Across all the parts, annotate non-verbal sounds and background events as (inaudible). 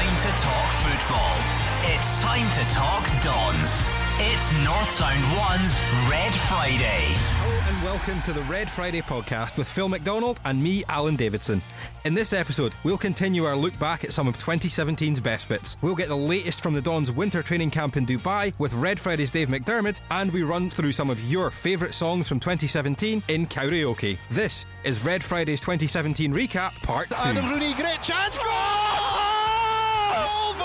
time to talk football. It's time to talk Dons. It's North Sound 1's Red Friday. Hello and welcome to the Red Friday podcast with Phil McDonald and me, Alan Davidson. In this episode, we'll continue our look back at some of 2017's best bits. We'll get the latest from the Dons winter training camp in Dubai with Red Friday's Dave McDermott, and we run through some of your favourite songs from 2017 in karaoke. This is Red Friday's 2017 recap, part 2. Adam Rooney, great chance, goal!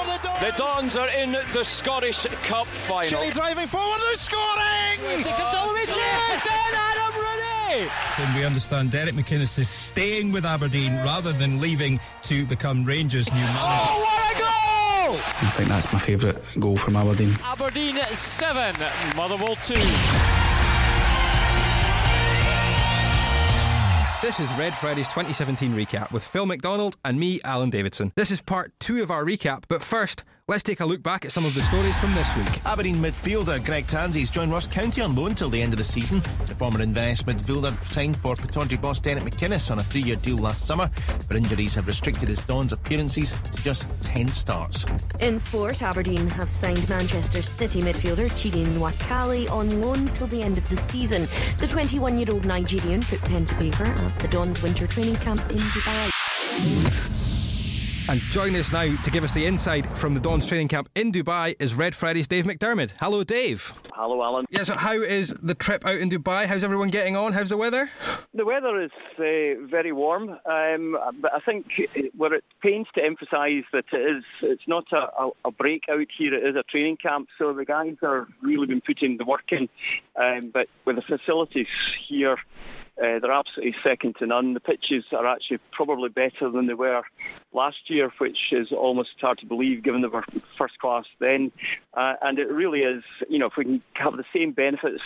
Goal for the Dons! The Dons are in the Scottish Cup final. Chile driving forward, they're scoring! It comes all the way through. It's Adam Rooney. Then we understand Derek McInnes is staying with Aberdeen rather than leaving to become Rangers' new manager. Oh, what a goal! I think that's my favourite goal from Aberdeen. Aberdeen seven, Motherwell two. This is Red Friday's 2017 recap with Phil McDonald and me, Alan Davidson. This is part two of our recap, but first, let's take a look back at some of the stories from this week. Aberdeen midfielder Greg Tansey's joined Ross County on loan till the end of the season. The former Inverness midfielder signed for Pittodrie boss Derek McInnes on a three-year deal last summer, but injuries have restricted his Dons appearances to just 10 starts. In sport, Aberdeen have signed Manchester City midfielder Chidi Nwakali on loan till the end of the season. The 21 year old Nigerian put pen to paper at the Dons winter training camp in Dubai. And joining us now to give us the inside from the Dons training camp in Dubai is Red Friday's Dave McDermott. Hello, Dave. Hello, Alan. Yeah, so how is the trip out in Dubai? How's everyone getting on? How's the weather? The weather is uh, very warm, um, but I think we're at pains to emphasise that it is. It's not a, a, a break out here; it is a training camp. So the guys are really been putting the work in. Um, but with the facilities here, uh, they're absolutely second to none. The pitches are actually probably better than they were last year, which is almost hard to believe given they were first class then. Uh, and it really is, you know, if we can have the same benefits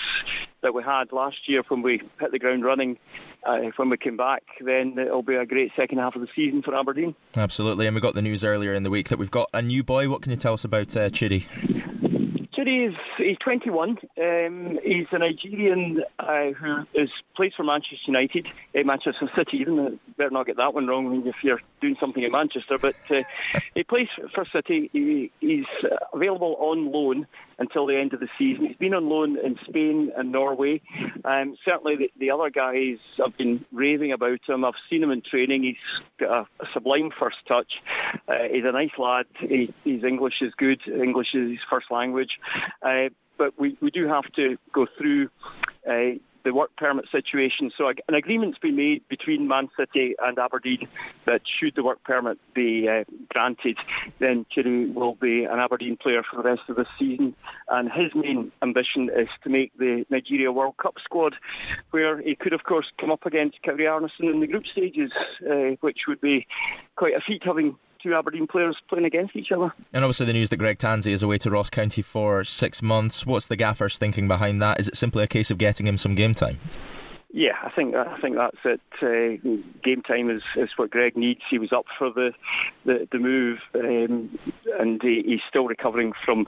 that we had last year when we hit the ground running, uh, when we came back, then it'll be a great second half of the season for Aberdeen. Absolutely, and we got the news earlier in the week that we've got a new boy. What can you tell us about uh, Chidi? Is he's 21. Um, he's a Nigerian uh, who is plays for Manchester United, uh, Manchester City. Even better not get that one wrong if you're doing something in Manchester. But uh, (laughs) he plays for City. He, he's available on loan until the end of the season. He's been on loan in Spain and Norway. Um, certainly, the, the other guys have been raving about him. I've seen him in training. He's got a, a sublime first touch. Uh, he's a nice lad. He, his English is good. English is his first language. Uh, but we, we do have to go through uh, the work permit situation. So an agreement's been made between Man City and Aberdeen that should the work permit be uh, granted, then Chidi will be an Aberdeen player for the rest of the season. And his main ambition is to make the Nigeria World Cup squad, where he could, of course, come up against Kevin Arnason in the group stages, uh, which would be quite a feat having two Aberdeen players playing against each other. And obviously, the news that Greg Tansey is away to Ross County for six months. What's the gaffer's thinking behind that? Is it simply a case of getting him some game time? Yeah, I think I think that's it. Uh, game time is, is what Greg needs. He was up for the the, the move, um, and he, he's still recovering from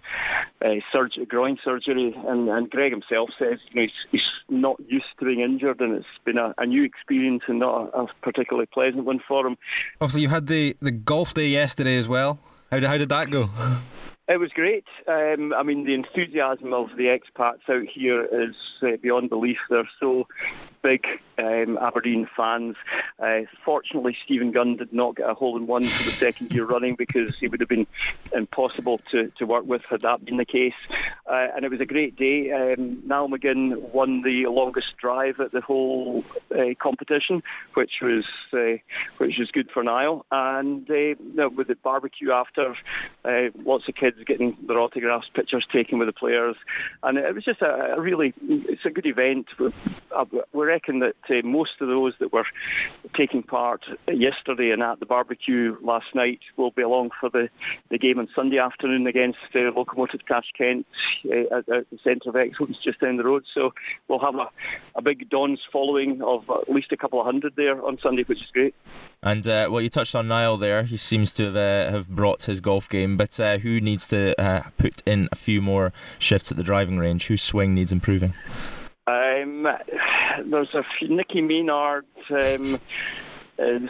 uh, surgery, groin surgery. And, and Greg himself says you know, he's, he's not used to being injured, and it's been a, a new experience and not a, a particularly pleasant one for him. Obviously, you had the, the golf day yesterday as well. How did, how did that go? It was great. Um, I mean, the enthusiasm of the expats out here is uh, beyond belief. They're so big um, Aberdeen fans. Uh, fortunately, Stephen Gunn did not get a hole in one for the second year running because he would have been impossible to, to work with had that been the case. Uh, and it was a great day. Um, Niall McGinn won the longest drive at the whole uh, competition, which was uh, which was good for Niall. And uh, with the barbecue after, uh, lots of kids getting their autographs, pictures taken with the players, and it was just a, a really it's a good event. We reckon that uh, most of those that were taking part yesterday and at the barbecue last night will be along for the, the game on Sunday afternoon against uh, Lokomotiv Tashkent uh, at, at, the Centre of Excellence just down the road. So we'll have a, a big Dons following of at least a couple of hundred there on Sunday, which is great. And uh, well, you touched on Niall there. He seems to have, uh, have brought his golf game, but uh, who needs to uh, put in a few more shifts at the driving range? Whose swing needs improving? Um, (sighs) there's a few, Nicky Maynard um, is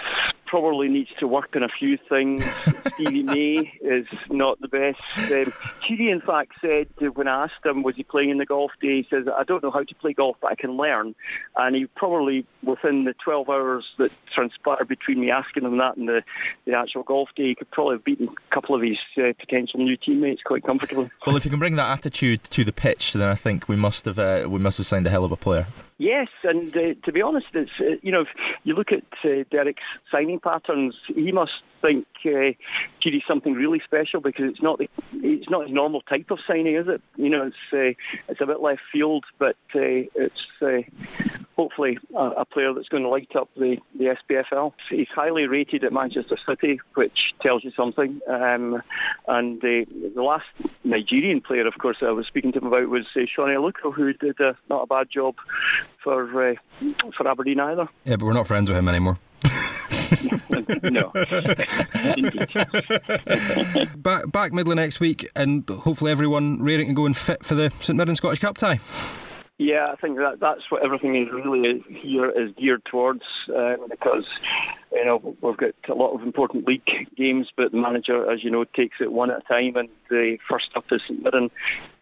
probably needs to work on a few things. (laughs) Stevie May is not the best. Um, Chidi, in fact, said when I asked him, was he playing in the golf day, he says, I don't know how to play golf, but I can learn. And he probably, within the 12 hours that transpired between me asking him that and the, the actual golf day, he could probably have beaten a couple of his uh, potential new teammates quite comfortably. (laughs) Well, if you can bring that attitude to the pitch, then I think we must have uh, we must have signed a hell of a player. Yes, and uh, to be honest, it's uh, you know if you look at uh, Derek's signing patterns, he must think uh, Chidi's something really special because it's not the, it's not his normal type of signing, is it? You know, it's uh, it's a bit left field, but uh, it's uh, hopefully a, a player that's going to light up the, the SPFL. He's highly rated at Manchester City, which tells you something. Um, and the last Nigerian player, of course, I was speaking to him about was uh, Sone who did not a bad job for uh, for Aberdeen either. Yeah, but we're not friends with him anymore. (laughs) (laughs) no. (laughs) back back middle of next week, and hopefully everyone raring to go and fit for the St Mirren Scottish Cup tie. Yeah, I think that that's what everything is really here is geared towards uh, because you know we've got a lot of important league games, but the manager, as you know, takes it one at a time. And the first up is St Mirren,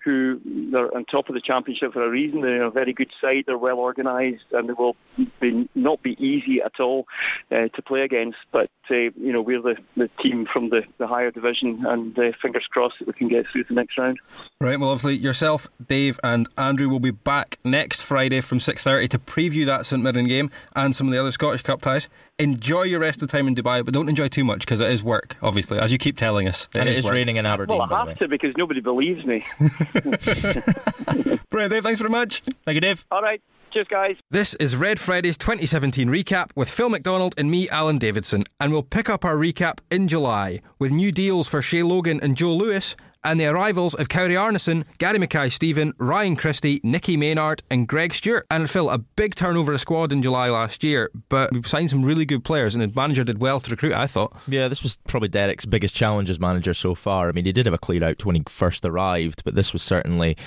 who they're on top of the championship for a reason. They're a very good side. They're well organised, and they will be, not be easy at all uh, to play against. But uh, you know we're the, the team from the, the higher division, and uh, fingers crossed that we can get through the next round. Right. Well, obviously yourself, Dave, and Andrew will be back next Friday from six thirty to preview that St Mirren game and some of the other Scottish Cup ties. Enjoy your rest of the time in Dubai, but don't enjoy too much because it is work. Obviously, as you keep telling us, it and it is work. raining in Aberdeen. Well, I have to because nobody believes me. (laughs) (laughs) Brilliant, Dave. Thanks very much. Thank you, Dave. All right. Cheers, guys. This is Red Friday's 2017 recap with Phil McDonald and me, Alan Davidson, and we'll pick up our recap in July with new deals for Shay Logan and Joe Lewis and the arrivals of Kari Arnason, Gary Mackay-Steven, Ryan Christie, Nicky Maynard, and Greg Stewart. And Phil, a big turnover of squad in July last year, but we've signed some really good players, and the manager did well to recruit, I thought. Yeah, this was probably Derek's biggest challenge as manager so far. I mean, he did have a clear out when he first arrived, but this was certainly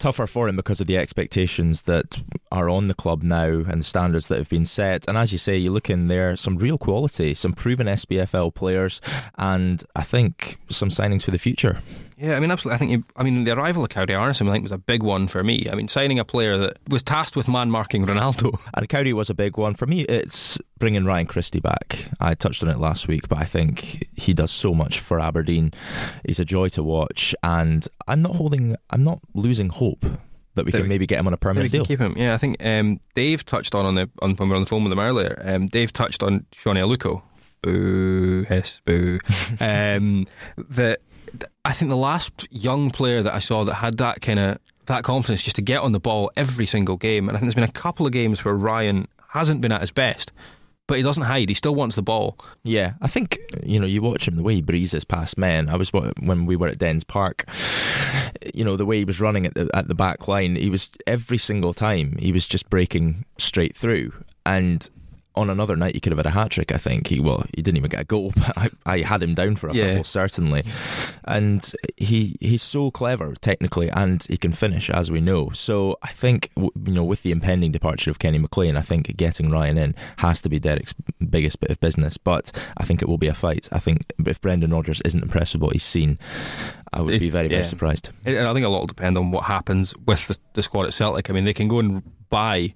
tougher for him because of the expectations that are on the club now and the standards that have been set. And as you say, you look in there, some real quality, some proven SPFL players, and I think some signings for the future. Yeah, I mean, absolutely. I think, you, I mean, the arrival of Kari Arnason, I think, was a big one for me. I mean, signing a player that was tasked with man marking Ronaldo. (laughs) And Kari was a big one. For me, it's bringing Ryan Christie back. I touched on it last week, but I think he does so much for Aberdeen. He's a joy to watch, and I'm not holding, I'm not losing hope that we that can maybe get him on a permanent deal. Keep him, yeah. I think um, Dave touched on on the on when we were on the phone with him earlier. Um, Dave touched on Sone Aluko. Boo, yes, boo. (laughs) um, that I think the last young player that I saw that had that kind of that confidence just to get on the ball every single game, and I think there's been a couple of games where Ryan hasn't been at his best. But he doesn't hide. He still wants the ball. Yeah, I think you know you watch him the way he breezes past men. I was when we were at Dens Park. You know the way he was running at the at the back line. He was every single time he was just breaking straight through, and on another night he could have had a hat trick. I think he well he didn't even get a goal, (laughs) but I, I had him down for a yeah. couple certainly. And he he's so clever technically, and he can finish as we know. So I think you know with the impending departure of Kenny McLean, I think getting Ryan in has to be Derek's biggest bit of business. But I think it will be a fight. I think if Brendan Rodgers isn't impressed with what he's seen. I would be very, very surprised. And I think a lot will depend on what happens with the, the squad at Celtic. I mean, they can go and buy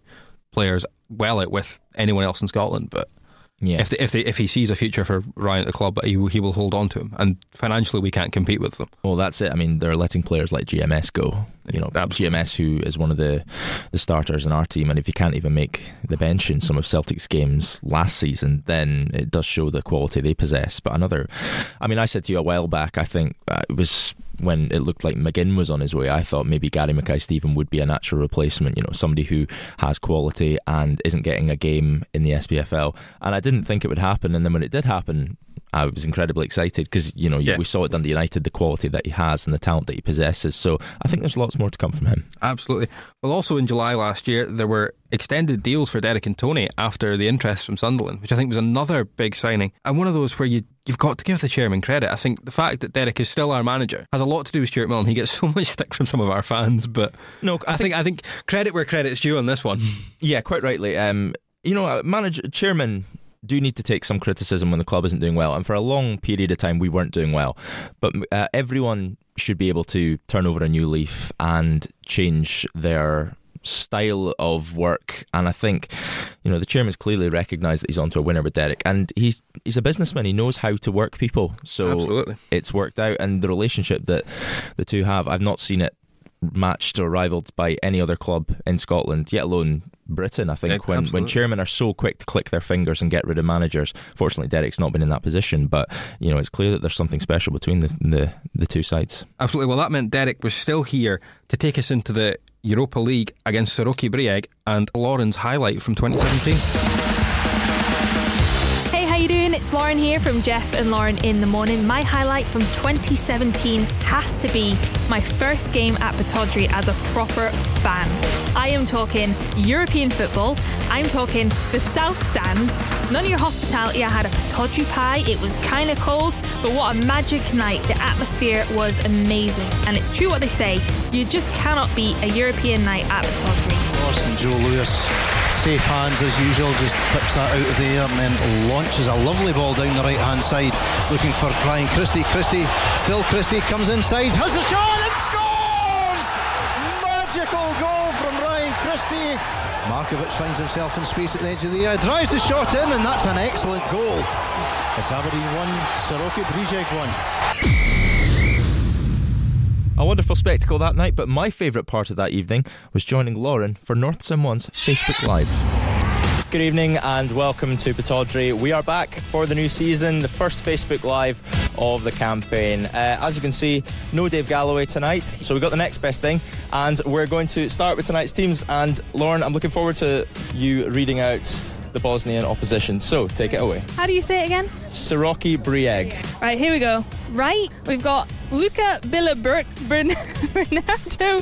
players well it with anyone else in Scotland, but yeah. If, if, they, if he sees a future for Ryan at the club, he, he will hold on to him. And financially, we can't compete with them. Well, that's it. I mean, they're letting players like GMS go. You know, Absolutely. GMS, who is one of the, the starters in our team. And if you can't even make the bench in some of Celtic's games last season, then it does show the quality they possess. But another, I mean, I said to you a while back, I think uh, it was when it looked like McGinn was on his way, I thought maybe Gary Mackay-Steven would be a natural replacement. You know, somebody who has quality and isn't getting a game in the SPFL. And I didn't think it would happen. And then when it did happen, I was incredibly excited because you know yeah. we saw it Dundee United the quality that he has and the talent that he possesses. So I think there's lots more to come from him. Absolutely. Well, also in July last year there were extended deals for Derek and Tony after the interest from Sunderland, which I think was another big signing and one of those where you you've got to give the chairman credit. I think the fact that Derek is still our manager has a lot to do with Stuart Milne. He gets (laughs) so much stick from some of our fans, but no, I, I think, think, I think credit where credit's due on this one. (laughs) Yeah, quite rightly. Um, you know, manager chairman do need to take some criticism when the club isn't doing well. And for a long period of time, we weren't doing well. But uh, everyone should be able to turn over a new leaf and change their style of work. And I think, you know, the chairman's clearly recognised that he's onto a winner with Derek, and he's he's a businessman. He knows how to work people, so Absolutely. it's worked out. And the relationship that the two have, I've not seen it matched or rivaled by any other club in Scotland, yet alone Britain. I think Yeah, when when chairmen are so quick to click their fingers and get rid of managers. Fortunately, Derek's not been in that position, but you know it's clear that there's something special between the the, the two sides. Absolutely. Well, that meant Derek was still here to take us into the Europa League against Siroki Brijeg and Lauren's highlight from 2017. You doing? It's Lauren here from Jeff and Lauren in the morning. My highlight from 2017 has to be my first game at Pittodrie as a proper fan. I am talking European football. I'm talking the South Stand. None of your hospitality. I had a Pittodrie pie. It was kind of cold, but what a magic night. The atmosphere was amazing. And it's true what they say. You just cannot beat a European night at Pittodrie. Austin Joe Lewis, safe hands as usual, just pips that out of the air and then launches a lovely ball down the right hand side, looking for Ryan Christie. Christie, still Christie, comes inside, has a shot and scores! Magical goal from Ryan Christie. Markovic finds himself in space at the edge of the area, drives the shot in, and that's an excellent goal. It's Aberdeen 1, Siroki Brijeg 1. A wonderful spectacle that night, but my favourite part of that evening was joining Lauren for North One's Facebook Live. Good evening and welcome to Pittodrie. We are back for the new season, the first Facebook Live of the campaign. Uh, as you can see, no Dave Galloway tonight, so we got the next best thing, and we're going to start with tonight's teams. And Lauren, I'm looking forward to you reading out the Bosnian opposition. So take it away. How do you say it again? Siroki Brijeg. Right, here we go. Right, we've got Luca Billabert, Bern- (laughs) Bernardo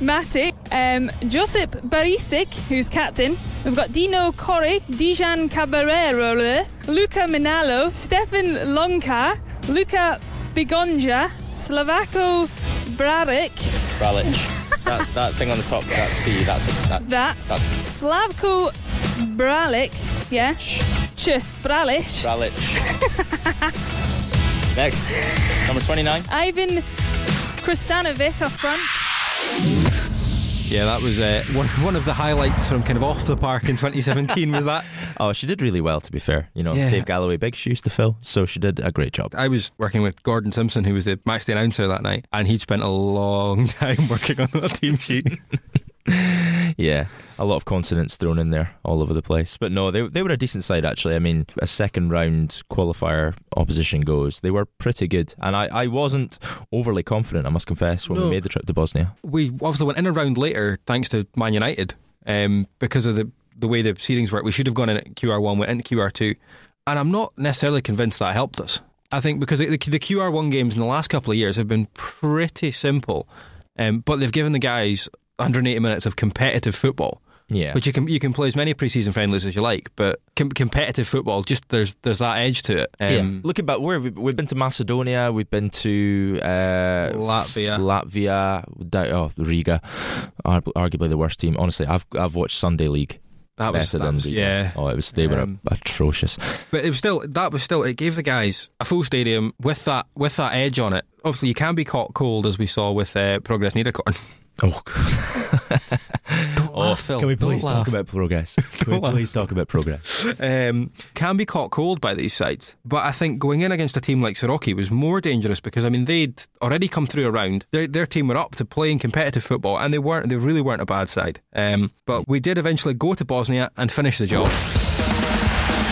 Matic, um, Josip Barisic, who's captain. We've got Dino Koric, Dijan Caballero, Luca Minalo, Stefan Lonka, Luca Bigonja, Slavako Braric, Bralic. that, that thing on the top, that C, that's a that, that, that's Slavko Bralic, yeah, Ch Bralic, Bralic. (laughs) Next, number 29. Ivan Kristanovic up front. Yeah, that was uh, one, (laughs) one of the highlights from kind of off the park in 2017, was that? (laughs) Oh, she did really well, to be fair. You know, Yeah. Dave Galloway, big shoes to fill, so she did a great job. I was working with Gordon Simpson, who was the match day announcer that night, and he'd spent a long time working on that team sheet. Yeah, a lot of consonants thrown in there all over the place. But no, they they were a decent side actually. I mean, a second round qualifier opposition goes, they were pretty good. And I, I wasn't overly confident, I must confess, when No. we made the trip to Bosnia. we obviously went in a round later thanks to Man United um, because of the the way the seedings work. We should have gone in at QR1, went into QR2, and I'm not necessarily convinced that helped us. I think because the, the QR1 games in the last couple of years have been pretty simple, um, but they've given the guys 180 minutes of competitive football. Yeah. Which you can you can play as many preseason friendlies as you like, but com- competitive football just there's there's that edge to it. yeah. Um, Looking back, where we've, we, we've been to Macedonia, we've been to uh, Latvia. Latvia, oh, Riga, arguably the worst team. Honestly, I've I've watched Sunday League. That was- that was- yeah. Oh, it was they were Um, atrocious. But it was still that was still it gave the guys a full stadium with that with that edge on it. Obviously, you can be caught cold as we saw with uh, Progress Niederkorn. (laughs) Oh, (laughs) Don't laugh, Phil. Can we Don't please laugh. talk about progress? (laughs) Can we Don't laugh. please talk about progress? um, can be caught cold by these sides. But I think going in against a team like Siroki was more dangerous because I mean they'd already come through a round. Their their team were up to playing competitive football, and they weren't. They really weren't a bad side. Um, but we did eventually go to Bosnia and finish the job.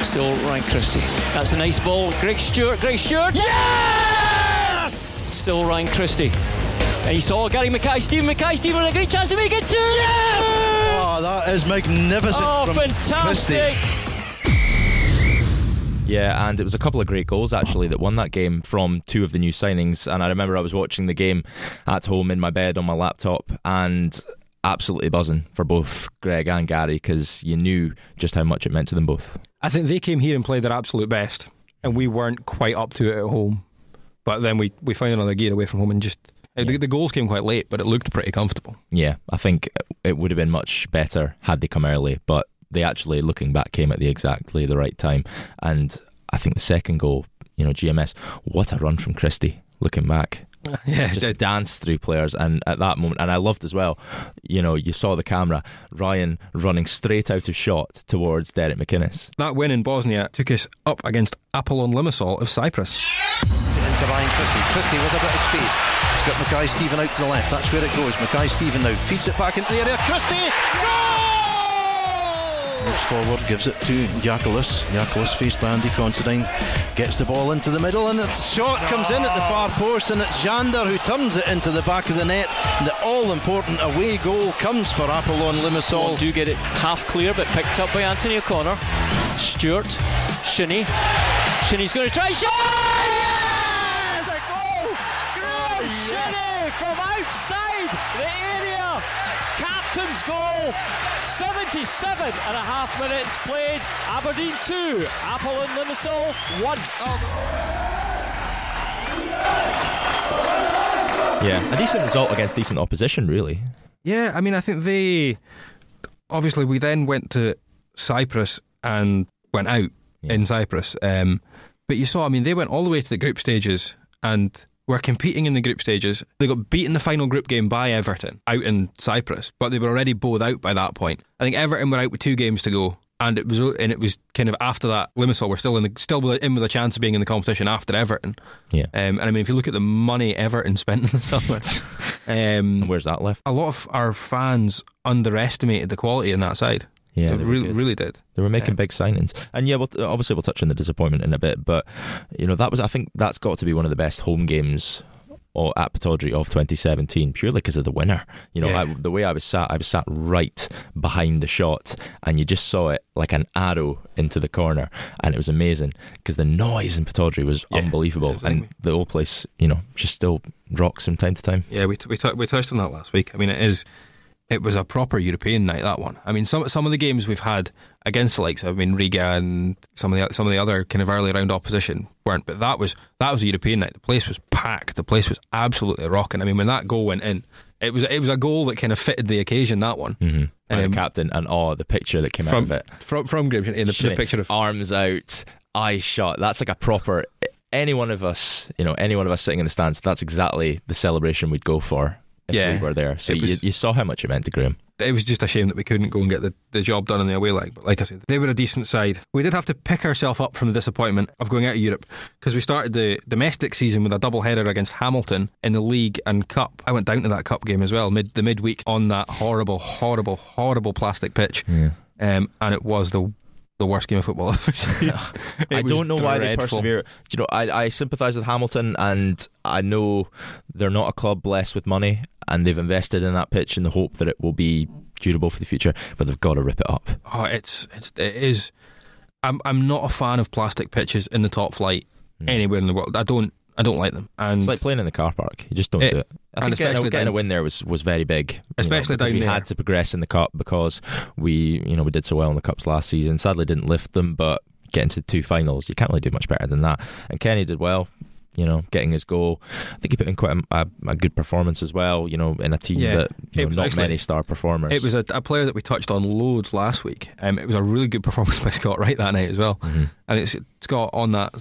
Still Ryan Christie. That's a nice ball. Greg Stewart. Greg Stewart. Yes! Still Ryan Christie. And you saw Gary Mackay, Steven Mackay, Steven with a great chance to make it two. Yes! Oh, that is magnificent Oh, from fantastic! Christie. Yeah, and it was a couple of great goals actually that won that game from two of the new signings. And I remember I was watching the game at home in my bed on my laptop and absolutely buzzing for both Greg and Gary because you knew just how much it meant to them both. I think they came here and played their absolute best, and we weren't quite up to it at home. But then we, we found another gear away from home and just uh, the, the goals came quite late, but it looked pretty comfortable. Yeah, I think it would have been much better had they come early, but they actually, looking back, came at the exactly the right time. And I think the second goal, you know, GMS, what a run from Christie. Looking back, (laughs) Yeah, just did. danced through players, and at that moment, and I loved as well. You know, you saw the camera, Ryan running straight out of shot towards Derek McInnes. That win in Bosnia took us up against Apollon Limassol of Cyprus. into Ryan Christie. Christie with a bit of space. He's got Mackay-Steven out to the left. That's where it goes. Mackay-Steven now feeds it back into the area. Christie! Goal! Moves forward, gives it to Jakolis. Jakolis faced by Andy Considine. Gets the ball into the middle and its shot comes in at the far post and it's Jander who turns it into the back of the net. And the all important away goal comes for Apollon Limassol. Well, do get it half clear, but picked up by Anthony O'Connor. Stewart, Shinnie. Shinnie's going to try. Shot! From outside the area. Captain's goal. 77 and a half minutes played. Aberdeen 2, Apollon Limassol 1. Yeah, a decent result against decent opposition, really. Yeah, I mean, I think they. Obviously, we then went to Cyprus and went out in Cyprus. Um, but you saw, I mean, they went all the way to the group stages and were competing in the group stages. They got beaten the final group game by Everton out in Cyprus, but they were already bowled out by that point. I think Everton were out with two games to go. And it was, and it was kind of after that. Limassol were still in, the, still in with a chance of being in the competition after Everton. Yeah. Um, and I mean, if you look at the money Everton spent in the summer, (laughs) um, where's that left? A lot of our fans underestimated the quality in that side. Yeah, they really, really did. They were making big signings, and yeah, we'll, uh, obviously we'll touch on the disappointment in a bit. But you know, that was I think that's got to be one of the best home games or at Pittodrie of 2017, purely because of the winner. You know, Yeah. I, the way I was sat, I was sat right behind the shot, and you just saw it like an arrow into the corner, and it was amazing because the noise in Pittodrie was unbelievable, and the whole place, you know, just still rocks from time to time. Yeah, we, t- we, t- we touched on that last week. I mean, it is. It was a proper European night that one. I mean, some some of the games we've had against the likes of I mean Riga and some of the some of the other kind of early round opposition weren't, but that was that was a European night. The place was packed. The place was absolutely rocking. I mean, when that goal went in, it was it was a goal that kind of fitted the occasion. That one Mm-hmm. And Um, the captain, and oh, the picture that came from out of it. from from Graeme in the, the picture of arms out, eyes shut. That's like a proper. Any one of us, you know, any one of us sitting in the stands, that's exactly the celebration we'd go for if Yeah. we were there. So you, was- you saw how much it meant to Graeme. it was just a shame that we couldn't go and get the, the job done in the away leg. But like I said, they were a decent side. We did have to pick ourselves up from the disappointment of going out of Europe because we started the domestic season with a double header against Hamilton in the league and cup. I went down to that cup game as well, mid the midweek on that horrible, horrible, horrible plastic pitch. Um, and it was the the worst game of football I've ever (laughs) seen. (laughs) I don't know why they dreadful. persevere. You know, I, I sympathise with Hamilton, and I know they're not a club blessed with money, and they've invested in that pitch in the hope that it will be durable for the future. But they've got to rip it up. Oh, it's it's it is. I'm I'm not a fan of plastic pitches in the top flight hmm. anywhere in the world. I don't I don't like them. And. It's like playing in the car park. You just don't It- do it. I and think getting, a, especially getting a down- win there was, was very big, you know, Especially down we there. had to progress in the cup because we you know we did so well in the cups last season. Sadly, didn't lift them, but getting to the two finals, you can't really do much better than that. And Kenny did well. You know, getting his goal. I think he put in quite a, a, a good performance as well. You know, in a team Yeah, that you know, not actually- many star performers. It was a, a player that we touched on loads last week. Um, it was a really good performance by (laughs) Scott Wright that night as well. Mm-hmm. And it's Scott on that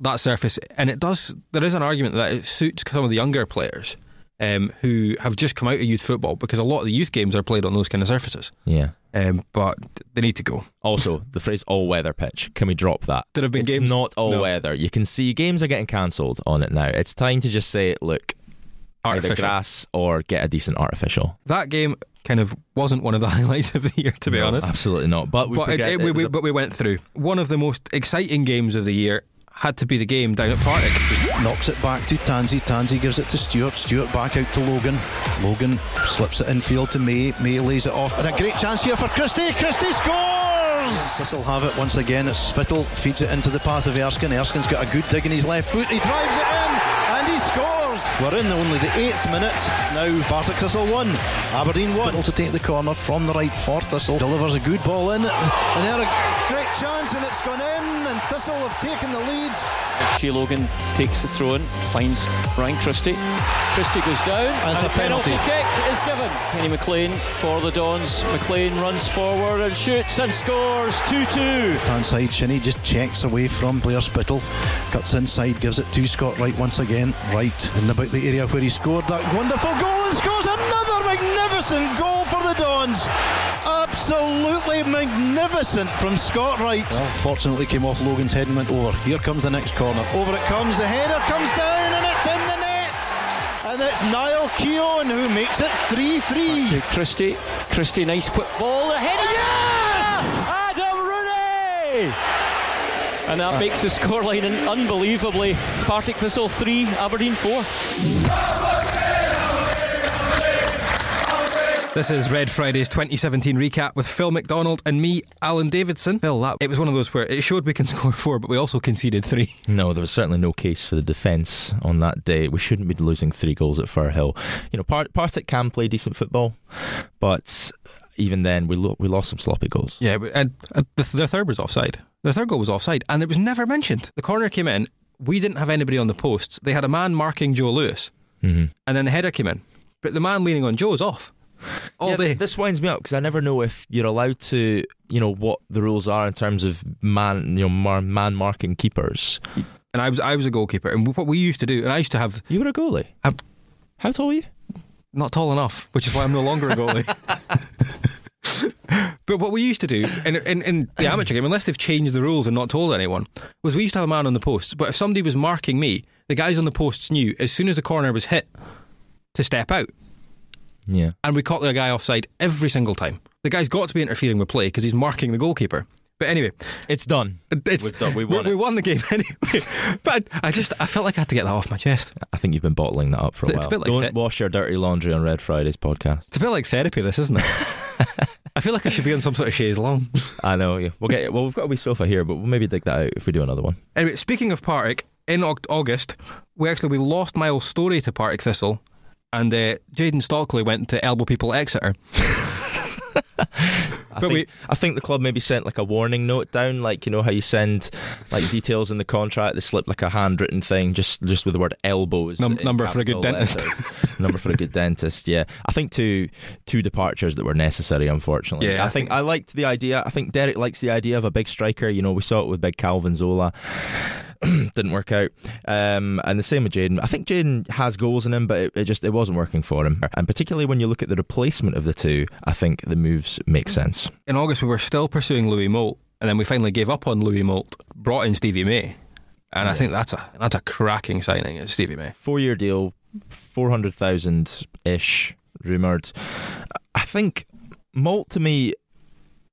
that surface, and it does. There is an argument that it suits some of the younger players um, who have just come out of youth football because a lot of the youth games are played on those kind of surfaces. yeah. Um, but they need to go. Also, the phrase all weather pitch. Can we drop that? There have been it's games- not all No. weather. You can see games are getting cancelled on it now. It's time to just say, look, either Artificial. grass or get a decent artificial. That game kind of wasn't one of the (laughs) highlights of the year, to be No, honest. absolutely not. But we but, it, it- we, it we, a- but we went through. One of the most exciting games of the year had to be the game down at Partick. Knocks it back to Tansey. Tansey gives it to Stewart. Stewart back out to Logan. Logan slips it infield to May. May lays it off. And a great chance here for Christie. Christie scores! This will have it once again. It's Spittal feeds it into the path of Erskine. Erskine's got a good dig in his left foot. He drives it in and he scores. We're in only the eighth minute. Now Partick Thistle 1, Aberdeen 1. To take the corner from the right for Thistle. Delivers a good ball in. And there a great chance and it's gone in. And Thistle have taken the lead. Shay Logan takes the throw in, finds Ryan Christie. Christie goes down, and, and a penalty. penalty kick is given. Kenny McLean for the Dons. McLean runs forward and shoots and scores 2 2. Left hand side, Shinnie just checks away from Blair Spittal. Cuts inside, gives it to Scott Wright once again. Right in about the area where he scored that wonderful goal and scores another magnificent goal for the Dons. Absolutely magnificent from Scott Wright. Well, fortunately came off Logan's head and went over. Here comes the next corner. Over it comes. The header comes down and it's in the net. And it's Niall Keown who makes it 3 3. To Christie. Christie, nice quick ball. The header. Yes! Adam Rooney! And that makes the scoreline unbelievably. Partick Thistle 3, Aberdeen 4. This is Red Friday's 2017 recap with Phil McDonald and me, Alan Davidson. Phil, that it was one of those where it showed we can (laughs) score four, but we also conceded three. No, there was certainly no case for the defence on that day. We shouldn't be losing three goals at Firhill. You know, Part- Partick can play decent football, but even then, we lo- we lost some sloppy goals. Yeah, but, and uh, the, the third was offside. The third goal was offside, and it was never mentioned. The corner came in. We didn't have anybody on the posts. They had a man marking Joe Lewis, mm-hmm. and then the header came in. But the man leaning on Joe is off all yeah, day. This winds me up because I never know if you're allowed to, you know, what the rules are in terms of man, you know, man marking keepers. And I was I was a goalkeeper, and what we used to do, and I used to have. You were a goalie. I've, How tall were you? Not tall enough, which is why I'm no longer a goalie. (laughs) but what we used to do in, in, in the amateur game, unless they've changed the rules and not told anyone, was we used to have a man on the post. But if somebody was marking me, the guys on the posts knew as soon as the corner was hit to step out. Yeah. And we caught the guy offside every single time. The guy's got to be interfering with play because he's marking the goalkeeper. But anyway, it's done. It's We've done. We won. We won the game anyway. (laughs) but I just I felt like I had to get that off my chest. I think you've been bottling that up for a It's while. a bit like Don't th- wash your dirty laundry on Red Friday's podcast. It's a bit like therapy, this, isn't it? (laughs) I feel like I should be on some sort of chaise long. I know. Yeah. We'll get. Well, we've got a wee sofa here, but we'll maybe dig that out if we do another one. Anyway, speaking of Partick, in August, we actually we lost Miles Storey to Partick Thistle, and uh, Jayden Stockley went to elbow people Exeter. (laughs) I think, we, I think the club maybe sent like a warning note down, like you know how you send like details in the contract. They slip like a handwritten thing, just just with the word elbows. Num- number for a good dentist. (laughs) number for a good dentist. Yeah, I think two two departures that were necessary. Unfortunately, yeah. I, I think, think I liked the idea. I think Derek likes the idea of a big striker. You know, we saw it with Big Calvin Zola. (clears throat) didn't work out. Um, and the same with Jayden. I think Jayden has goals in him, but it, it, just it wasn't working for him. And particularly when you look at the replacement of the two, I think the moves make sense. In August, we were still pursuing Louis Moult, and then we finally gave up on Louis Moult, brought in Stevie May, and yeah. I think that's a that's a cracking signing. It's Stevie May, four year deal, four hundred thousand ish rumored. I think Moult to me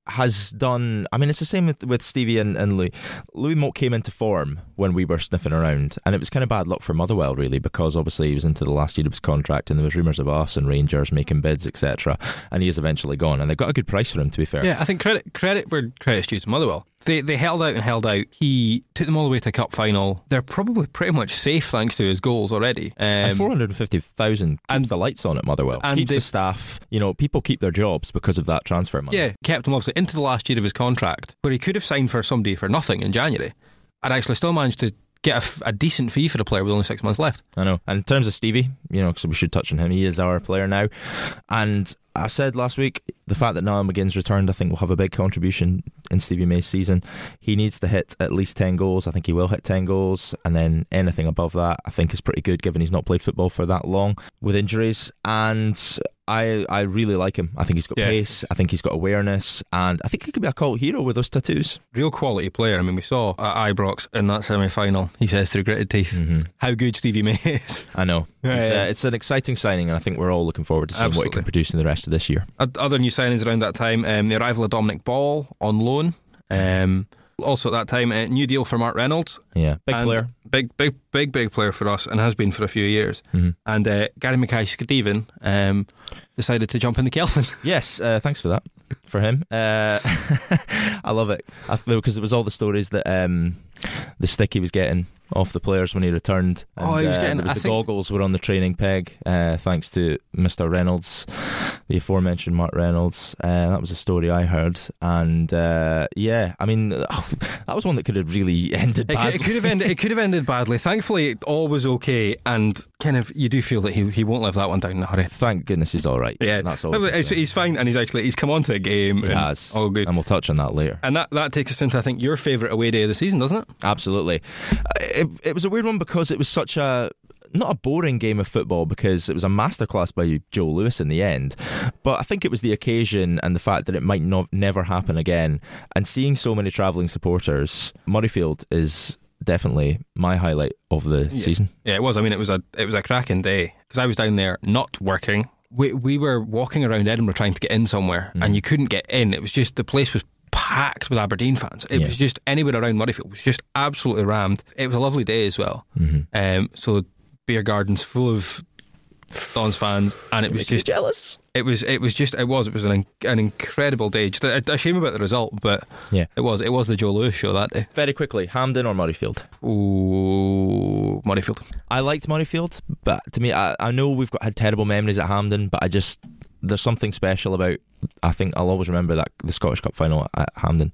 has done. I mean, it's the same with, with Stevie and, and Louis. Louis Moult came into form when we were sniffing around, and it was kind of bad luck for Motherwell, really, because obviously he was into the last year of his contract, and there was rumours of us and Rangers making bids, etc. And he is eventually gone, and they got a good price for him, to be fair. Yeah, I think credit credit where credit's due to Motherwell. They they held out and held out. He took them all the way to a cup final. They're probably pretty much safe thanks to his goals already. Um, and four hundred and fifty thousand and the lights on at Motherwell. And keeps they, the staff. You know, people keep their jobs because of that transfer money. Yeah, kept him obviously into the last year of his contract, where he could have signed for somebody for nothing in January, and actually still managed to get a decent fee for the player with only six months left. I know. And in terms of Stevie, you know, because we should touch on him, he is our player now, and I said last week the fact that Niall McGinn's returned, I think, will have a big contribution in Stevie May's season. He needs to hit at least 10 goals. I think he will hit 10 goals. And then anything above that, I think, is pretty good given he's not played football for that long with injuries. And I I really like him. I think he's got yeah. pace. I think he's got awareness. And I think he could be a cult hero with those tattoos. Real quality player. I mean, we saw at Ibrox in that semi final, he says through gritted teeth, mm-hmm. how good Stevie May is. I know. Yeah, it's, yeah. It's, an exciting signing, and I think we're all looking forward to seeing Absolutely. what he can produce in the rest of this year. Other new signings around that time um, the arrival of Dominic Ball on loan. Um, also at that time, a new deal for Mark Reynolds. Yeah, big player. Big, big, big, big player for us and has been for a few years. Mm-hmm. And uh, Gary Mackay Stephen um, decided to jump in the (laughs) Kelvin. Yes, uh, thanks for that. For him. Uh, (laughs) I love it. I, because it was all the stories that um, the stick he was getting off the players when he returned. And, Oh, he was uh, getting- was the think- goggles were on the training peg, uh, thanks to Mr. Reynolds, the aforementioned Mark Reynolds. Uh, that was a story I heard, and uh, yeah, I mean, (laughs) that was one that could have really ended It, badly. could- it could have ended. It could have ended badly. Thankfully, it all was okay, and kind of you do feel that he he won't live that one down in a hurry. Thank goodness he's all right. Yeah, that's all. He's, fine, and he's actually he's come on to a game. He and has. all good. and we'll touch on that later. And that, that takes us into I think your favourite away day of the season, doesn't it? Absolutely. Uh, It, it was a weird one because it was such a not a boring game of football because it was a masterclass by Joe Lewis in the end, but I think it was the occasion and the fact that it might not never happen again. And seeing so many travelling supporters, Murrayfield is definitely my highlight of the Yeah. season. Yeah, it was. I mean, it was a it was a cracking day because I was down there not working. We we were walking around Edinburgh trying to get in somewhere, Mm-hmm. and you couldn't get in. It was just the place was packed with Aberdeen fans. It Yeah. was just anywhere around Murrayfield was just absolutely rammed. It was a lovely day as well. Mhm. Um, so beer gardens full of Don's fans, and it was just jealous. It was it was just it was it was an an incredible day. Just a, a shame about the result, but Yeah. it was it was the Joe Lewis show that day. Very quickly, Hampden or Murrayfield? Ooh, Murrayfield. I liked Murrayfield, but to me, I, I know we've got had terrible memories at Hampden, but I just there's something special about. I think I'll always remember that the Scottish Cup final at Hampden.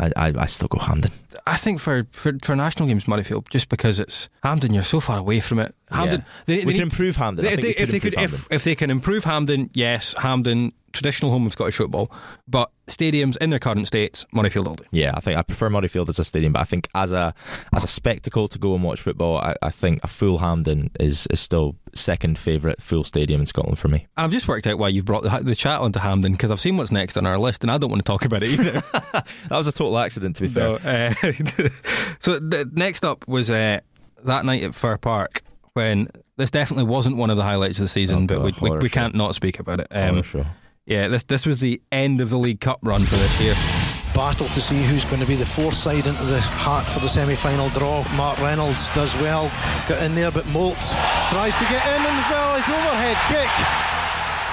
I, I, I still go Hampden. I think for, for, for national games, Murrayfield, just because it's Hampden, you're so far away from it. Hampden, Yeah. they, We they can need- improve Hampden. I They, think they- if they could, improve if, if they can improve Hampden, yes, Hampden, traditional home of Scottish football, but stadiums in their current states, Murrayfield all day. Yeah, I think I prefer Murrayfield as a stadium, but I think as a as a spectacle to go and watch football, I, I think a full Hampden is, is still second favourite full stadium in Scotland for me. I've just worked out why you've brought the, the chat onto Hampden because I've seen what's next on our list, and I don't want to talk about it either. (laughs) that was a total accident, to be fair. No, uh, (laughs) so the, next up was uh, that night at Fir Park when this definitely wasn't one of the highlights of the season, Oh, but we, we, we can't not speak about it. Show. Yeah, this this was the end of the League Cup run for this year. battle to see who's going to be the fourth side into the hat for the semi-final draw. Mark Reynolds does well, got in there, but Moltz tries to get in and well, his overhead kick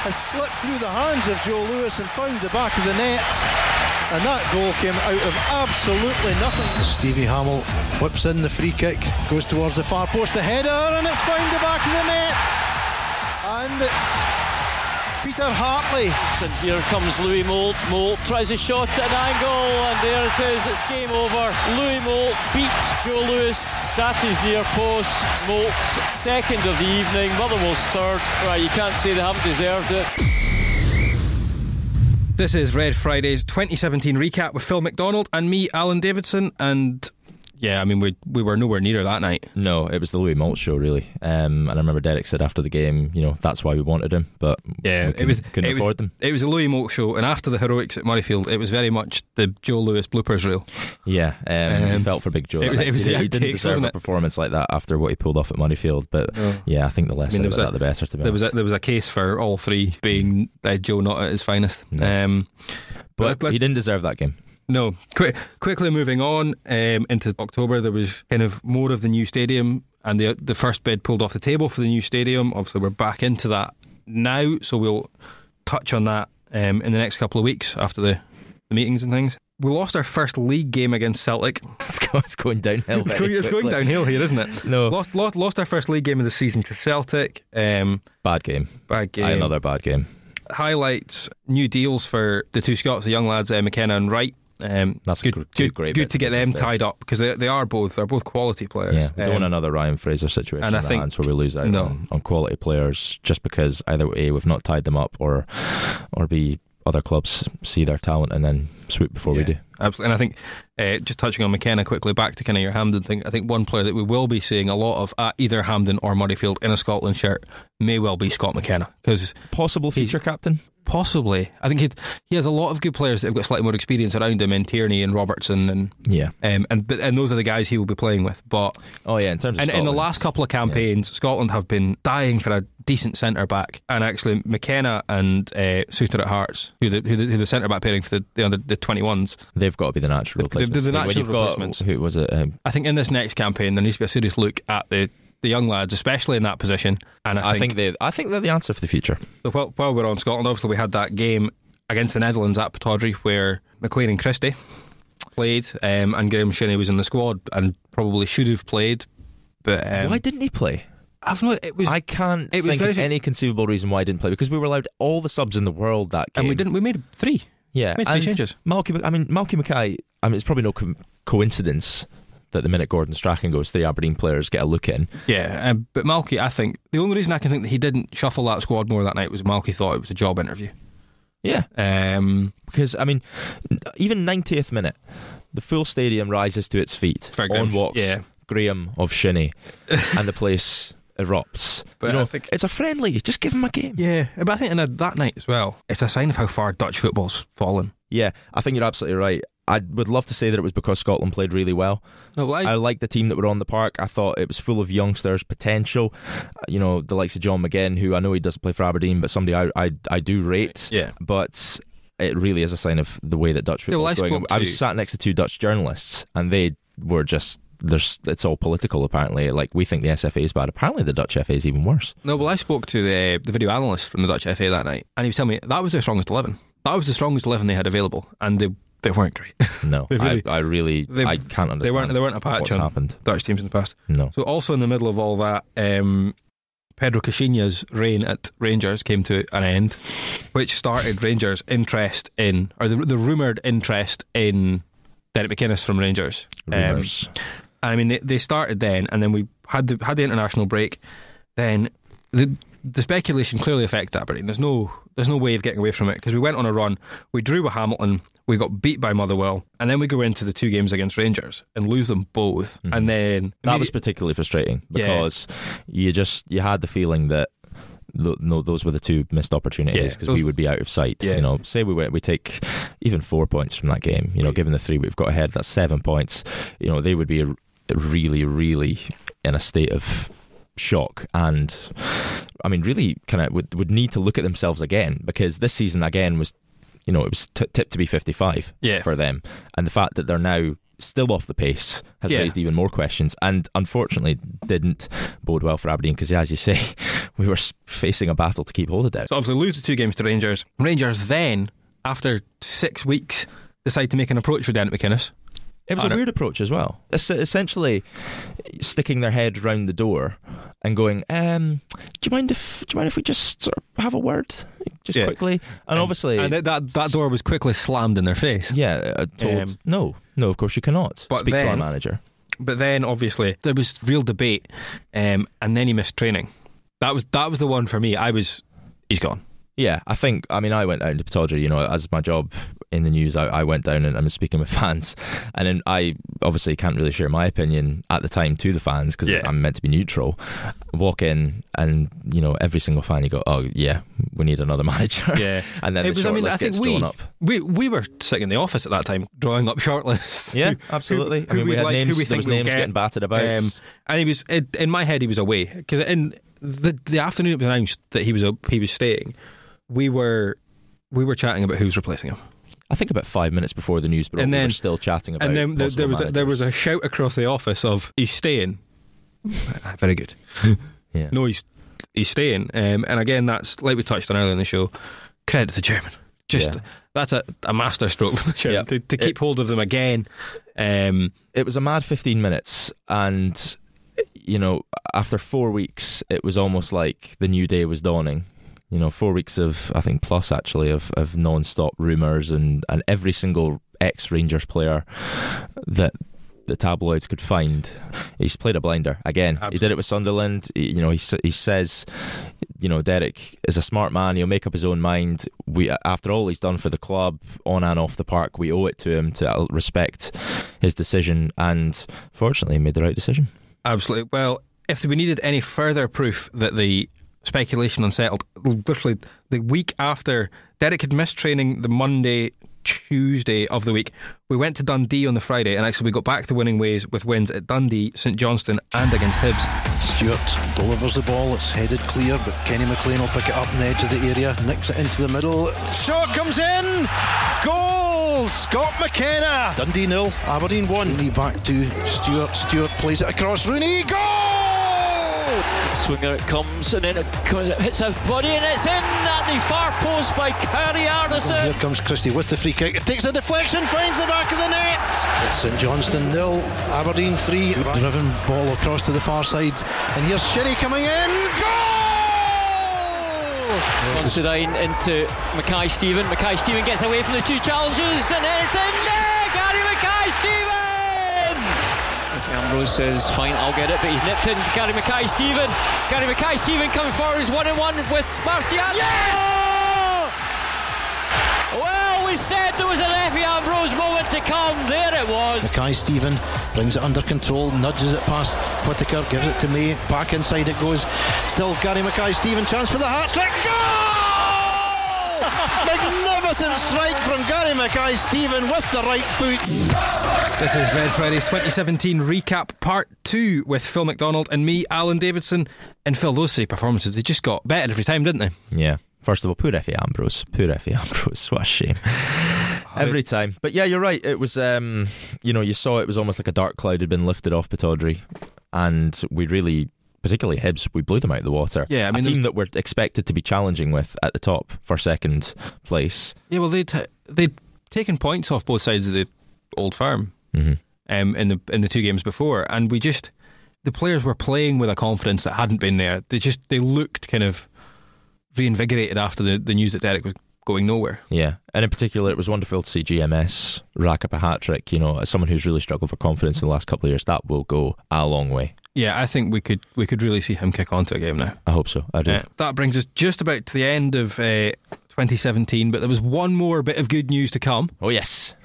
has slipped through the hands of Joe Lewis and found the back of the net. And that goal came out of absolutely nothing. Stevie Hammell whips in the free kick, goes towards the far post, a header, and it's found the back of the net. And it's Peter Hartley And here comes Louis Moult. Moult tries a shot at an angle, and there it is. It's game over. Louis Moult beats Joe Lewis at his near post. Moult's second of the evening. Motherwell's third. Right, you can't say they haven't deserved it. This is Red Friday's 2017 recap with Phil McDonald and me, Alan Davidson, and yeah, I mean we we were nowhere near that night. No, it was the Louis Moult show, really. Um, and I remember Derek said after the game, you know, that's why we wanted him, but Yeah, we it was couldn't it afford was, them. It was a Louis Moult show, and after the heroics at Murrayfield, it was very much the Joe Lewis bloopers reel. Yeah, um, Um, felt for Big Joe. it was- it was he, the he didn't deserve wasn't a performance like that after what he pulled off at Murrayfield. But No. yeah, I think the less I mean, there was a- that, the better. To be There was a, there was a case for all three being uh, Joe not at his finest. Um, but let- he didn't deserve that game. No. Quick, quickly moving on um, into October, there was kind of more of the new stadium, and the the first bid pulled off the table for the new stadium. Obviously, we're back into that now, so we'll touch on that um, in the next couple of weeks after the, the meetings and things. We lost our first league game against Celtic. (laughs) It's, going downhill. It's going, it's going downhill here, isn't it? No. Lost, lost, lost our first league game of the season to Celtic. Um, Bad game. bad game. Another bad game. highlights new deals for the two Scots, the young lads, uh, McKenna and Wright. Um, That's a good, good, great good to get them there. tied up because they, they are both they're both quality players. Yeah, we don't Um, want another Ryan Fraser situation and I think- hands where we lose out no. on, on quality players just because either A we've not tied them up or or B other clubs see their talent and then swoop before we do. Absolutely. And I think uh, just touching on McKenna quickly, back to kind of your Hampden thing, I think one player that we will be seeing a lot of at either Hampden or Murrayfield in a Scotland shirt may well be Scott McKenna because Possible future captain. Possibly I think he he has a lot of good players that have got slightly more experience around him in Tierney and Robertson and Yeah. um, and but- and those are the guys he will be playing with. But Oh yeah, in terms of And in the last couple of campaigns, Scotland have been dying for a decent centre back, and actually McKenna and uh, Souttar at Hearts, who the who the, who the centre back pairing for the the under the twenty ones. they've got to be the natural They're- they're replacements. the natural you've got- replacements. Who was it? Um, I think in this next campaign there needs to be a serious look at the. The young lads, especially in that position, and I I think, think they. I think they're the answer for the future. so while, while we're on Scotland, obviously we had that game against the Netherlands at Pittodrie where McLean and Christie played, um, and Graeme Shinnie was in the squad and probably should have played, But um, why didn't he play? I've not. It was. I can't it was think of any conceivable reason why he didn't play because we were allowed all the subs in the world that game. and we didn't. We made three. Yeah, Made three changes. Malky, I mean, Malky Mackay. I mean, it's probably no co- coincidence that the minute Gordon Strachan goes, three Aberdeen players get a look in. Yeah, um, but Malky, I think the only reason I can think that he didn't shuffle that squad more that night was Malky thought it was a job interview. Yeah, Um, because I mean, even 90th minute, the full stadium rises to its feet. Fair on walks Yeah. Graeme of Shinnie, (laughs) and the place erupts. But you know, I think- it's a friendly. Just give him a game. yeah, but I think in a, that night as well, it's a sign of how far Dutch football's fallen. Yeah, I think you're absolutely right. I would love to say that it was because Scotland played really well. No, well, I, I liked the team that were on the park. I thought it was full of youngsters, potential. Uh, You know, the likes of John McGinn, who I know he doesn't play for Aberdeen, but somebody I I, I do rate. Yeah. But it really is a sign of the way that Dutch Yeah, football well, I is going. spoke I to- was sat next to two Dutch journalists, and they were just. There's, it's all political apparently. Like we think the SFA is bad. Apparently the Dutch FA is even worse. no, well, I spoke to the the video analyst from the Dutch FA that night, and he was telling me that was their strongest eleven. That was the strongest eleven they had available, and they they weren't great. (laughs) No, really- I, I really, they- I can't understand. they weren't they weren't a patch what's on happened. Dutch teams in the past. No, So also in the middle of all that, um, Pedro Caixinha's reign at Rangers came to an end, which started Rangers' interest in, or the, the rumoured interest in Derek McInnes from Rangers. Um, Rumours. I mean, they, they started then, and then we had the had the international break. Then the the speculation clearly affected Aberdeen. There's no there's no way of getting away from it because we went on a run. We drew with Hamilton. We got beat by Motherwell, and then we go into the two games against Rangers and lose them both. And then Mm-hmm. that was particularly frustrating Yeah. because you just you had the feeling that no, those were the two missed opportunities because those- we would be out of sight. Yeah. You know, say we went, we take even four points from that game. You know, given the three we've got ahead, that's seven points. You know, they would be really, really in a state of shock and I mean really kind of would would need to look at themselves again because this season again was you know it was t- tipped to be 55 Yeah. for them and the fact that they're now still off the pace has Yeah. raised even more questions and unfortunately didn't bode well for Aberdeen because as you say (laughs) we were facing a battle to keep hold of it So obviously lose the two games to Rangers. Rangers then, after six weeks, decide to make an approach for Derek McInnes. It was And a weird approach as well. Es- essentially, sticking their head round the door and going, um, "Do you mind if do you mind if we just sort of have a word, just Yeah. quickly?" And, obviously, and that- that door was quickly slammed in their face. yeah, uh, told Um, no, no, of course you cannot. But Speak to our then- manager. But then, obviously, there was real debate, um, and then he missed training. That was that was the one for me. I was, he's gone. Yeah, I think. I mean, I went down to Pittodrie. You know, as my job in the news, I, I went down and I was speaking with (laughs) fans, and then I obviously can't really share my opinion at the time to the fans because Yeah. I'm meant to be neutral. Walk in, and you know, every single fan, you go, "Oh yeah, we need another (laughs) manager." Yeah. and then it the was. I mean, shortlist I think gets we, drawn up. we we were sitting in the office at that time drawing up (laughs) shortlists. Yeah, Who- absolutely. who- I mean, we had like- who names. we there think was we'll names get. getting batted about. Um, and he was in, in my head. He was away because in the the afternoon it was announced that he was a, he was staying. We were we were chatting about who's replacing him, I think about five minutes before the news broke, And we then- were still chatting about. and then there, there was a, there was a shout across the office of he's staying. (laughs) Ah, Very good. Yeah. No, he's he's staying. Um, and again, that's like we touched on earlier in the show. Credit to the chairman. Just Yeah. that's a, a master stroke from the chairman Yeah. to, to keep hold of them again. Um, it was a mad 15 minutes and you know after four weeks it was almost like the new day was dawning you know four weeks of i think plus actually of, of non-stop rumours and, and every single ex-rangers player that the tabloids could find he's played a blinder. Again he did it with sunderland. He- you know he, he says you know derek is a smart man. He'll make up his own mind. We after all he's done for the club on and off the park we owe it to him to uh, respect his decision and fortunately he made the right decision. Absolutely. Well, if we needed any further proof that the speculation unsettled, literally the week after Derek had missed training the Monday, Tuesday of the week, we went to Dundee on the Friday and actually we got back to winning ways with wins at Dundee, St Johnstone, and against Hibs. Stewart delivers the ball, it's headed clear, but Kenny McLean will pick it up on the edge of the area, nicks it into the middle. Shot comes in! Goal! Scott McKenna! Dundee nil, Aberdeen 1. Rooney back to Stewart. Stewart plays it across Rooney. Goal! Swinger it comes and then it comes, it hits his body and it's in at the far post by Kari Arnason. Here comes Christie with the free kick. It takes a deflection, finds the back of the net. It's St Johnstone nil, Aberdeen three. Good driven ball across to the far side, and here's Sherry coming in. Goal! Considine into Mackay-Steven. Mackay Stephen gets away from the two challenges and then it's in there. Gary Mackay-Steven. Ambrose says, fine, I'll get it, but he's nipped in. Gary Mackay-Steven. Gary Mackay-Steven coming forward He's one and one with Marciano. Yes! Well, we said there was an Efe Ambrose moment to come. There it was. Mackay-Steven brings it under control, nudges it past Whittaker, gives it to May. Back inside it goes. Still Gary Mackay-Steven, chance for the hat trick. Goal! (laughs) Magnificent strike from Gary Mackay-Steven with the right foot. This is Red Friday's 2017 recap part two with Phil McDonald and me, Alan Davidson. And Phil, those three performances, they just got better every time, didn't they? Yeah. First of all, poor Efe Ambrose. Poor Efe (laughs) Ambrose. What a shame. (laughs) Every time. But yeah, you're right. It was, um, you know, you saw it was almost like a dark cloud had been lifted off Pittodrie. And we really, particularly Hibs, we blew them out of the water. Yeah, I mean, a team that we're expected to be challenging with at the top for second place. Yeah, well, they'd, they'd taken points off both sides of the old firm Mhm. um, in the in the two games before, and we just the players were playing with a confidence that hadn't been there. They just they looked kind of reinvigorated after the, the news that Derek was going nowhere. Yeah, and in particular, it was wonderful to see GMS rack up a hat trick. You know, as someone who's really struggled for confidence in the last couple of years, that will go a long way. Yeah, I think we could we could really see him kick on to a game now. I hope so. I do. Uh, that brings us just about to the end of uh, 2017, but there was one more bit of good news to come. Oh yes,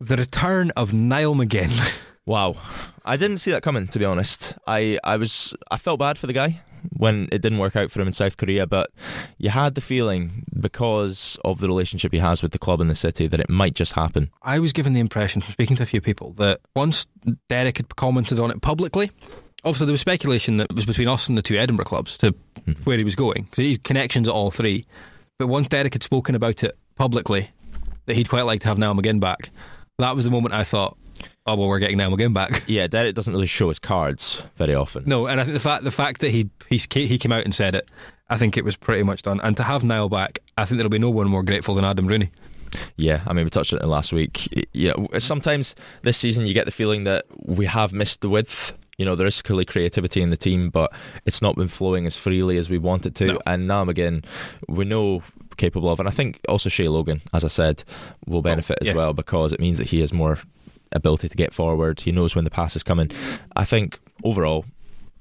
the return of Niall McGinn. (laughs) Wow, I didn't see that coming. To be honest, I I was I felt bad for the guy when it didn't work out for him in South Korea, but you had the feeling because of the relationship he has with the club and the city that it might just happen. I was given the impression from speaking to a few people that once Derek had commented on it publicly, obviously there was speculation that it was between us and the two Edinburgh clubs to hmm. where he was going. So he had connections at all three. But once Derek had spoken about it publicly, that he'd quite like to have Niall McGinn back, that was the moment I thought, oh, well, we're getting Niall McGinn back. (laughs) Yeah, Derek doesn't really show his cards very often. No, and I think the fact the fact that he he's, he came out and said it, I think it was pretty much done. And to have Niall back, I think there'll be no one more grateful than Adam Rooney. Yeah, I mean, we touched on it last week. Yeah, sometimes this season you get the feeling that we have missed the width. You know, there is clearly creativity in the team, but it's not been flowing as freely as we want it to. And now again, we know capable of, and I think also Shay Logan, as I said, will benefit as yeah. well because it means that he has more ability to get forward. He knows when the pass is coming. I think overall,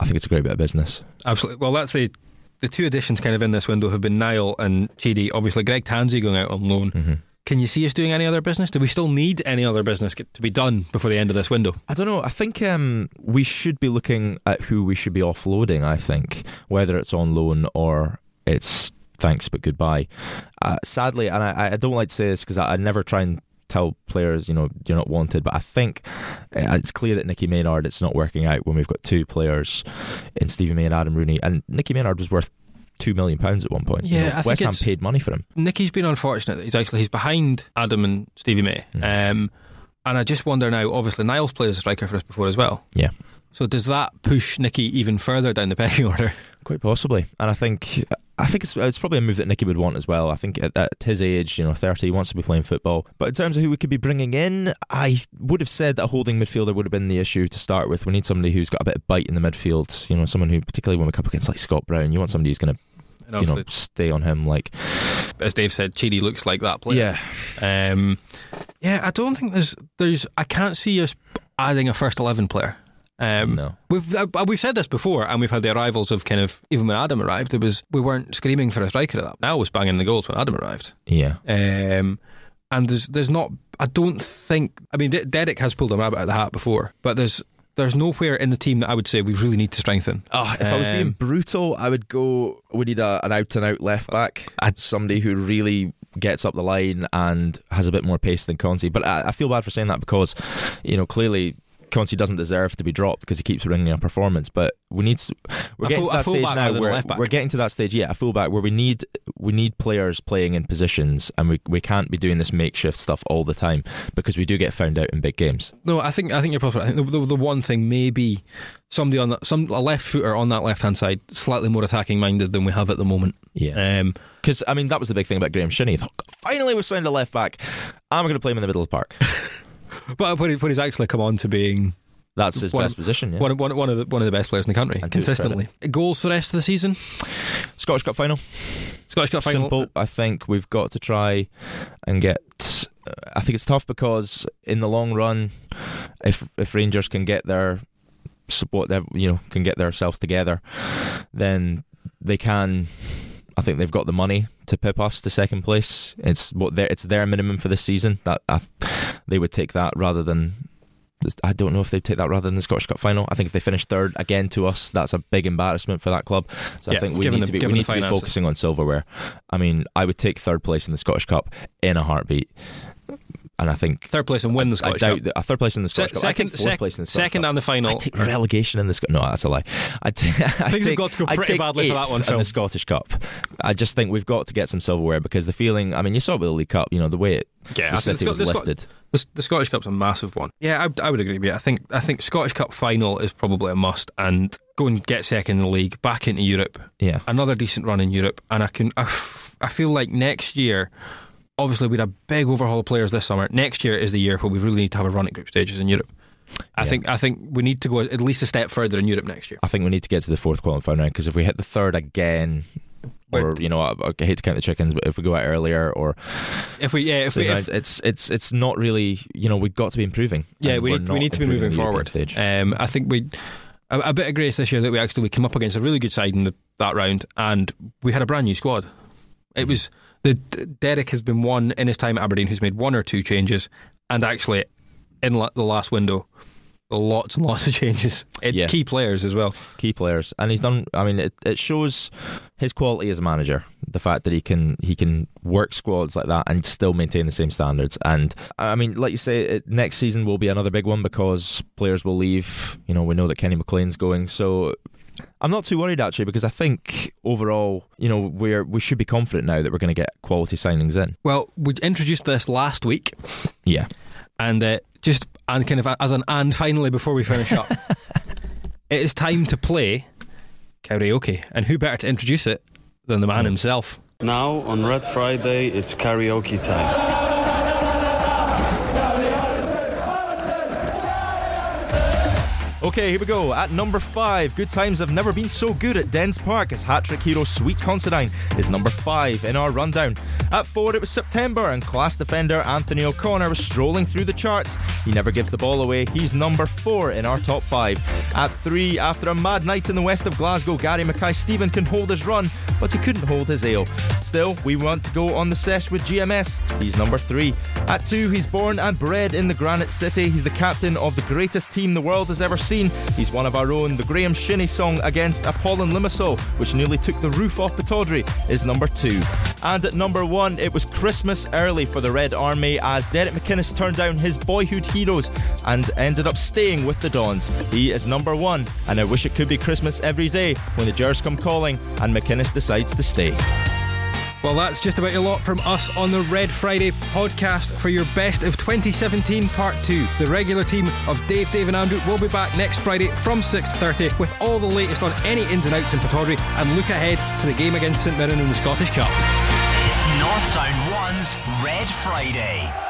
I think it's a great bit of business. Absolutely. Well, that's the the two additions kind of in this window have been Niall and Chidi. Obviously, Greg Tansey going out on loan. Mm-hmm. Can you see us doing any other business? Do we still need any other business to be done before the end of this window? I don't know. I think um, we should be looking at who we should be offloading. I think whether it's on loan or it's thanks but goodbye. Uh, sadly, and I, I don't like to say this because I, I never try and tell players, you know, you're not wanted. But I think uh, it's clear that Nicky Maynard it's not working out when we've got two players in Stevie May and Adam Rooney, and Nicky Maynard was worth. Two million pounds at one point. You Yeah, know, I think West Ham paid money for him. Nicky's been unfortunate. He's actually he's behind Adam and Stevie May. Hmm. Um, and I just wonder now. Obviously, Niall's played as a striker for us before as well. Yeah. So does that push Nicky even further down the pecking (laughs) order? Quite possibly, and I think I think it's it's probably a move that Nicky would want as well. I think at, at his age, you know, thirty, he wants to be playing football. But in terms of who we could be bringing in, I would have said that a holding midfielder would have been the issue to start with. We need somebody who's got a bit of bite in the midfield. You know, someone who, particularly when we come up against like Scott Brown, you want somebody who's going to, you know, stay on him. Like, as Dave said, Chidi looks like that player. Yeah. Um, yeah, I don't think there's there's I can't see us adding a first eleven player. Um, no, we've uh, we've said this before, and we've had the arrivals of kind of even when Adam arrived, it was we weren't screaming for a striker at that. Now was banging the goals when Adam arrived. yeah, Um, and there's there's not. I don't think. I mean, De- Derek has pulled a rabbit out of the hat before, but there's there's nowhere in the team that I would say we really need to strengthen. Oh, if I was being Um, brutal, I would go. We need a, an out and out left back, somebody who really gets up the line and has a bit more pace than Conti. But I, I feel bad for saying that because, you know, clearly Consi doesn't deserve to be dropped because he keeps ringing a performance. But we need to, we're A getting full- to that stage now. Where, we're getting to that stage, yeah, a fullback where we need we need players playing in positions, and we we can't be doing this makeshift stuff all the time because we do get found out in big games. No, I think I think you're probably. right. I think the, the, the one thing maybe somebody on that, some a left footer on that left hand side, slightly more attacking minded than we have at the moment. Yeah. Um, Because I mean, that was the big thing about Graeme Shinnie. Finally, we've signed a left back. I'm going to play him in the middle of the park. (laughs) but when, he, when he's actually come on to being That's his one best of, position. Yeah. One, of- one, of- the one of the best players in the country And consistently. Goals for the rest of the season. Scottish Cup final. Scottish Cup final. Simple. I think we've got to try and get. Uh, I think it's tough because in the long run, if if Rangers can get their support, their you know, can get themselves together, then they can. I think they've got the money to pip us to second place. It's what their it's their minimum for this season. That I, they would take that rather than. I don't know if they'd take that rather than the Scottish Cup final. I think if they finish third again to us, that's a big embarrassment for that club. So Yeah, I think we need the- to be we need to be focusing on silverware. I mean, I would take third place in the Scottish Cup in a heartbeat, and I think third place and win the Scottish I doubt Cup. that, a third place in the Se- Scottish Cup. I second, take sec- place in the Scottish second Cup. and the final. I take relegation in the Scottish. No, that's a lie. (laughs) I take, I Things have got to go pretty badly for that one, in Phil. the Scottish Cup. I just think we've got to get some silverware because the feeling. I mean, you saw it with the League Cup. You know the way it. Yeah, the I think city the, was the, lifted. the, the Scottish Cup's a massive one. Yeah, I, I would agree with you. I think I think Scottish Cup final is probably a must, and go and get second in the league, back into Europe. Yeah. another decent run in Europe, and I can. I, f- I feel like next year. Obviously, we had a big overhaul of players this summer. Next year is the year where we really need to have a run at group stages in Europe. I think I think we need to go at least a step further in Europe next year. I think we need to get to the fourth qualifying round because if we hit the third again, or you know, I, I hate to count the chickens, but if we go out earlier, or If we yeah, if we if, it's it's it's not really you know we've got to be improving. Yeah, we need, we need to be moving forward. Stage. Um, I think we a, a bit of grace this year that we actually we came up against a really good side in the, that round, and we had a brand new squad. It was the Derek has been one in his time at Aberdeen who's made one or two changes, and actually in la- the last window, lots and lots of changes. It, Yeah. Key players as well. key players, and he's done. I mean, it, it shows his quality as a manager. The fact that he can he can work squads like that and still maintain the same standards. And I mean, like you say, it, next season will be another big one because players will leave. You know, we know that Kenny McLean's going, so. I'm not too worried actually because I think overall, you know, we're we should be confident now that we're going to get quality signings in. Well, we introduced this last week, Yeah, and uh, just and kind of as an and finally before we finish up, (laughs) it is time to play karaoke, and who better to introduce it than the man himself? Now on Red Friday, it's karaoke time. Okay, here we go. At number five, good times have never been so good at Dens Park as hat trick hero Sweet Considine is number five in our rundown. At four, it was September and class defender Anthony O'Connor was strolling through the charts. He never gives the ball away. He's number four in our top five. At three, after a mad night in the west of Glasgow, Gary Mackay-Steven can hold his run, but he couldn't hold his ale. Still, we want to go on the sesh with GMS. He's number three. At two, he's born and bred in the Granite City. He's the captain of the greatest team the world has ever seen. He's one of our own. The Graeme Shinnie song against Apollon Limassol, which nearly took the roof off Pittodrie, is number two. And at number one, it was Christmas early for the Red Army as Derek McInnes turned down his boyhood heroes and ended up staying with the Dons. He is number one, and I wish it could be Christmas every day when the Gers come calling and McInnes decides to stay. Well, that's just about a lot from us on the Red Friday podcast for your best of 2017 Part 2. The regular team of Dave, Dave and Andrew will be back next Friday from 6.30 with all the latest on any ins and outs in Pittodrie and look ahead to the game against St Mirren in the Scottish Cup. It's North Sound 1's Red Friday.